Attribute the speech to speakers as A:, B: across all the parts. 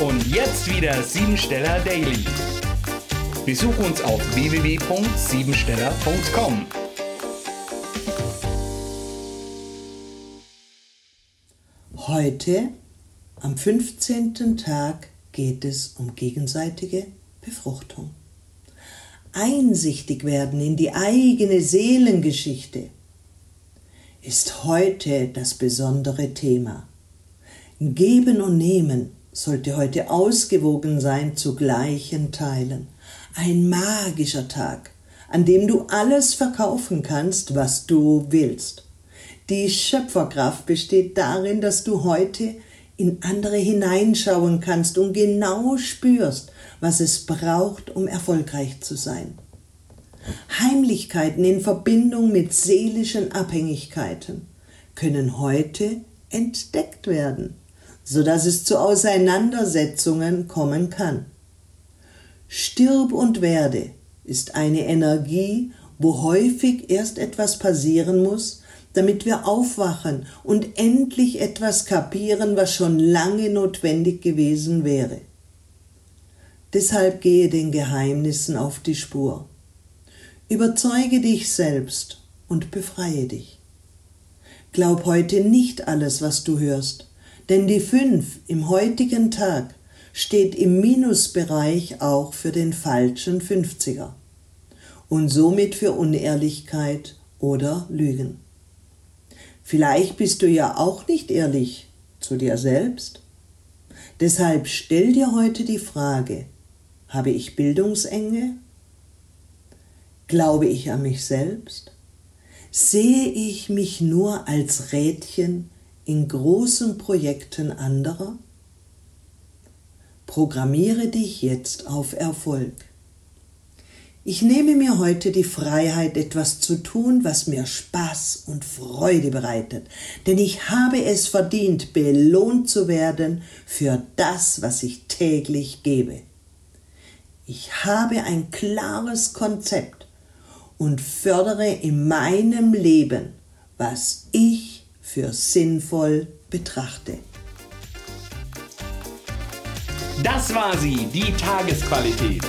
A: Und jetzt wieder Siebensteller Daily. Besuch uns auf www.siebensteller.com.
B: Heute, am 15. Tag, geht es um gegenseitige Befruchtung. Einsichtig werden in die eigene Seelengeschichte ist heute das besondere Thema. Geben und Nehmen sollte heute ausgewogen sein zu gleichen Teilen. Ein magischer Tag, an dem du alles verkaufen kannst, was du willst. Die Schöpferkraft besteht darin, dass du heute in andere hineinschauen kannst und genau spürst, was es braucht, um erfolgreich zu sein. Heimlichkeiten in Verbindung mit seelischen Abhängigkeiten können heute entdeckt werden so dass es zu Auseinandersetzungen kommen kann. Stirb und werde ist eine Energie, wo häufig erst etwas passieren muss, damit wir aufwachen und endlich etwas kapieren, was schon lange notwendig gewesen wäre. Deshalb gehe den Geheimnissen auf die Spur. Überzeuge dich selbst und befreie dich. Glaub heute nicht alles, was du hörst, denn die 5 im heutigen Tag steht im Minusbereich auch für den falschen 50er und somit für Unehrlichkeit oder Lügen. Vielleicht bist du ja auch nicht ehrlich zu dir selbst. Deshalb stell dir heute die Frage, habe ich Bildungsenge? Glaube ich an mich selbst? Sehe ich mich nur als Rädchen in großen Projekten anderer? Programmiere dich jetzt auf Erfolg. Ich nehme mir heute die Freiheit, etwas zu tun, was mir Spaß und Freude bereitet, denn ich habe es verdient, belohnt zu werden für das, was ich täglich gebe. Ich habe ein klares Konzept und fördere in meinem Leben, was ich für sinnvoll betrachte.
A: Das war sie, die Tagesqualität.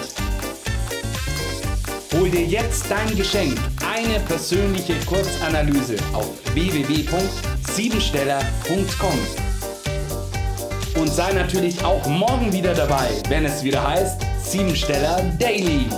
A: Hol dir jetzt dein Geschenk, eine persönliche Kurzanalyse auf www.siebensteller.com. Und sei natürlich auch morgen wieder dabei, wenn es wieder heißt Siebensteller Daily.